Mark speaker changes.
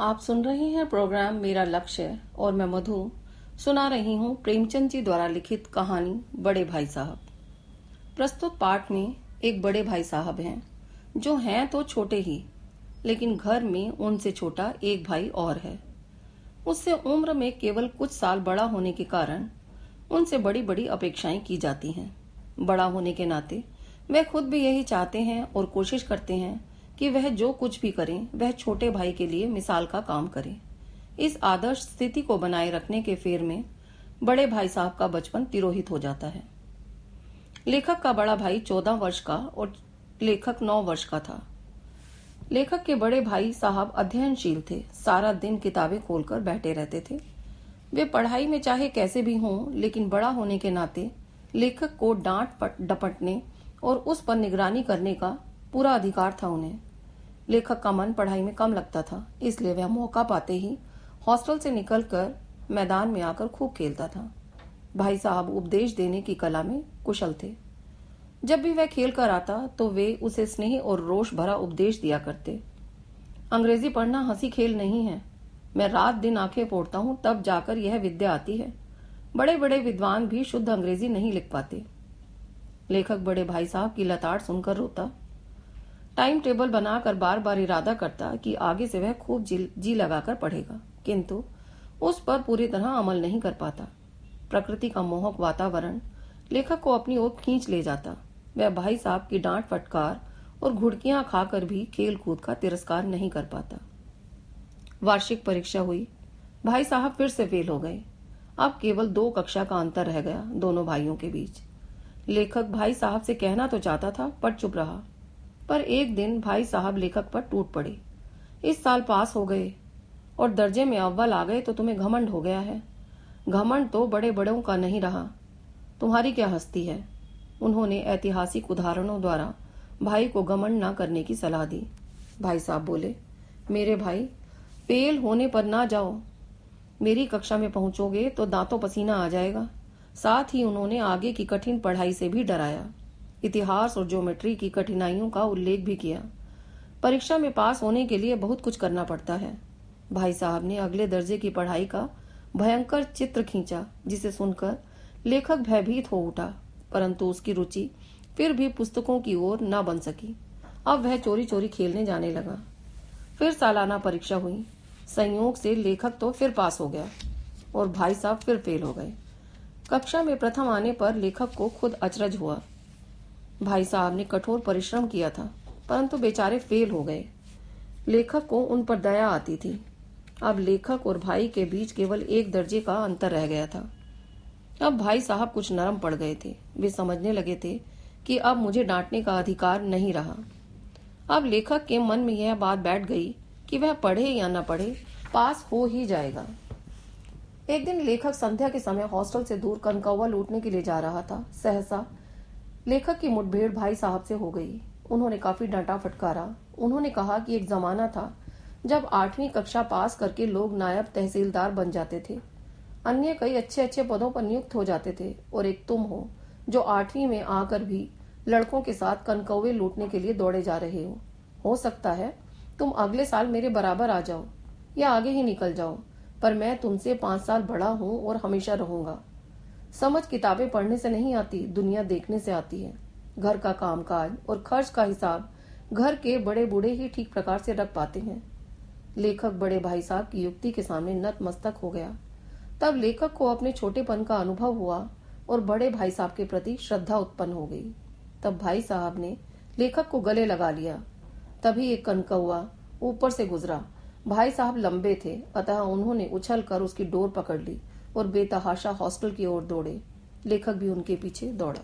Speaker 1: आप सुन रहे हैं प्रोग्राम मेरा लक्ष्य और मैं मधु। सुना रही हूँ प्रेमचंद जी द्वारा लिखित कहानी बड़े भाई साहब। प्रस्तुत पाठ में एक बड़े भाई साहब हैं। जो हैं तो छोटे ही, लेकिन घर में उनसे छोटा एक भाई और है। उससे उम्र में केवल कुछ साल बड़ा होने के कारण उनसे बड़ी बड़ी अपेक्षाएँ की जाती हैं। बड़ा होने के नाते वे खुद भी यही चाहते हैं और कोशिश करते हैं कि वह जो कुछ भी करें, वह छोटे भाई के लिए मिसाल का काम करें। इस आदर्श स्थिति को बनाए रखने के फेर में बड़े भाई साहब का बचपन तिरोहित हो जाता है। लेखक का बड़ा भाई चौदह वर्ष का और लेखक नौ वर्ष का था। लेखक के बड़े भाई साहब अध्ययनशील थे, सारा दिन किताबें खोलकर बैठे रहते थे। वे पढ़ाई में चाहे कैसे भी हों, लेकिन बड़ा होने के नाते लेखक को डांट डपटने और उस पर निगरानी करने का पूरा अधिकार था उन्हें। लेखक का मन पढ़ाई में कम लगता था, इसलिए वह मौका पाते ही हॉस्टल से निकलकर मैदान में आकर खूब खेलता था। भाई साहब उपदेश देने की कला में कुशल थे। जब भी वह खेल कर आता तो वे उसे स्नेह और रोष भरा उपदेश दिया करते। अंग्रेज़ी पढ़ना हँसी खेल नहीं है। मैं रात दिन आँखें फोड़ता हूँ, तब जाकर यह विद्या आती है। बड़े बड़े विद्वान भी शुद्ध अंग्रेज़ी नहीं लिख पाते। लेखक बड़े भाई साहब की लताड़ सुनकर रोता। टाइम टेबल बनाकर बार बार इरादा करता कि आगे से वह खूब जी, जी लगाकर पढ़ेगा। किंतु उस पर पूरी तरह अमल नहीं कर पाता। प्रकृति का मोहक वातावरण लेखक को अपनी ओर खींच ले जाता। वह भाई साहब की डांट फटकार और घुड़कियाँ खाकर भी खेल कूद का तिरस्कार नहीं कर पाता। वार्षिक परीक्षा हुई। भाई साहब फिर से फेल हो गए। अब केवल दो कक्षा का अंतर रह गया दोनों भाइयों के बीच। लेखक भाई साहब से कहना तो चाहता था पर चुप रहा। पर एक दिन भाई साहब लेखक पर टूट पड़े। इस साल पास हो गए और दर्जे में अव्वल आ गए तो तुम्हें घमंड हो गया है। घमंड तो बड़े बड़ों का नहीं रहा। तुम्हारी क्या हस्ती है? उन्होंने ऐतिहासिक उदाहरणों द्वारा भाई को घमंड न करने की सलाह दी। भाई साहब बोले, मेरे भाई, फेल होने पर ना जाओ। मेरी कक्षा में पहुंचोगे तो दांतों पसीना आ जाएगा। साथ ही उन्होंने आगे की कठिन पढ़ाई से भी डराया। इतिहास और ज्योमेट्री की कठिनाइयों का उल्लेख भी किया। परीक्षा में पास होने के लिए बहुत कुछ करना पड़ता है। भाई साहब ने अगले दर्जे की पढ़ाई का भयंकर चित्र खींचा, जिसे सुनकर लेखक भयभीत हो उठा, परंतु उसकी रुचि फिर भी पुस्तकों की ओर न बन सकी। अब वह चोरी चोरी खेलने जाने लगा। फिर सालाना परीक्षा हुई। संयोग से लेखक तो फिर पास हो गया और भाई साहब फिर फेल हो गए। कक्षा में प्रथम आने पर लेखक को खुद अचरज हुआ। भाई साहब ने कठोर परिश्रम किया था, परंतु बेचारे फेल हो गए। लेखक को उन पर दया आती थी। अब लेखक और भाई के बीच केवल एक दर्जे का अंतर रह गया था। अब भाई साहब कुछ नरम पड़ गए थे। वे समझने लगे थे कि अब मुझे डांटने का अधिकार नहीं रहा। अब लेखक के मन में यह बात बैठ गई कि वह पढ़े या न पढ़े, पास हो ही जाएगा। एक दिन लेखक संध्या के समय हॉस्टल से दूर कनकौवा लूटने के लिए जा रहा था। सहसा लेखक की मुठभेड़ भाई साहब से हो गई। उन्होंने काफ़ी डांटा फटकारा। उन्होंने कहा कि एक जमाना था जब आठवीं कक्षा पास करके लोग नायब तहसीलदार बन जाते थे। अन्य कई अच्छे अच्छे पदों पर नियुक्त हो जाते थे और एक तुम हो, जो आठवीं में आकर भी लड़कों के साथ कनकौवे लूटने के लिए दौड़े जा रहे हो। हो सकता है तुम अगले साल मेरे बराबर आ जाओ या आगे ही निकल जाओ, पर मैं तुमसे पाँच साल बड़ा हूँ और हमेशा रहूँगा। समझ किताबें पढ़ने से नहीं आती, दुनिया देखने से आती है। घर का कामकाज और खर्च का हिसाब घर के बड़े बूढ़े ही ठीक प्रकार से रख पाते हैं। लेखक बड़े भाई साहब की युक्ति के सामने नतमस्तक हो गया। तब लेखक को अपने छोटेपन का अनुभव हुआ और बड़े भाई साहब के प्रति श्रद्धा उत्पन्न हो गई। तब भाई साहब ने लेखक को गले लगा लिया। तभी एक कनकौआ ऊपर से गुजरा। भाई साहब लंबे थे, अतः उन्होंने उछल कर उसकी डोर पकड़ ली। और बेतहाशा हॉस्टल की ओर दौड़े। लेखक भी उनके पीछे दौड़ा।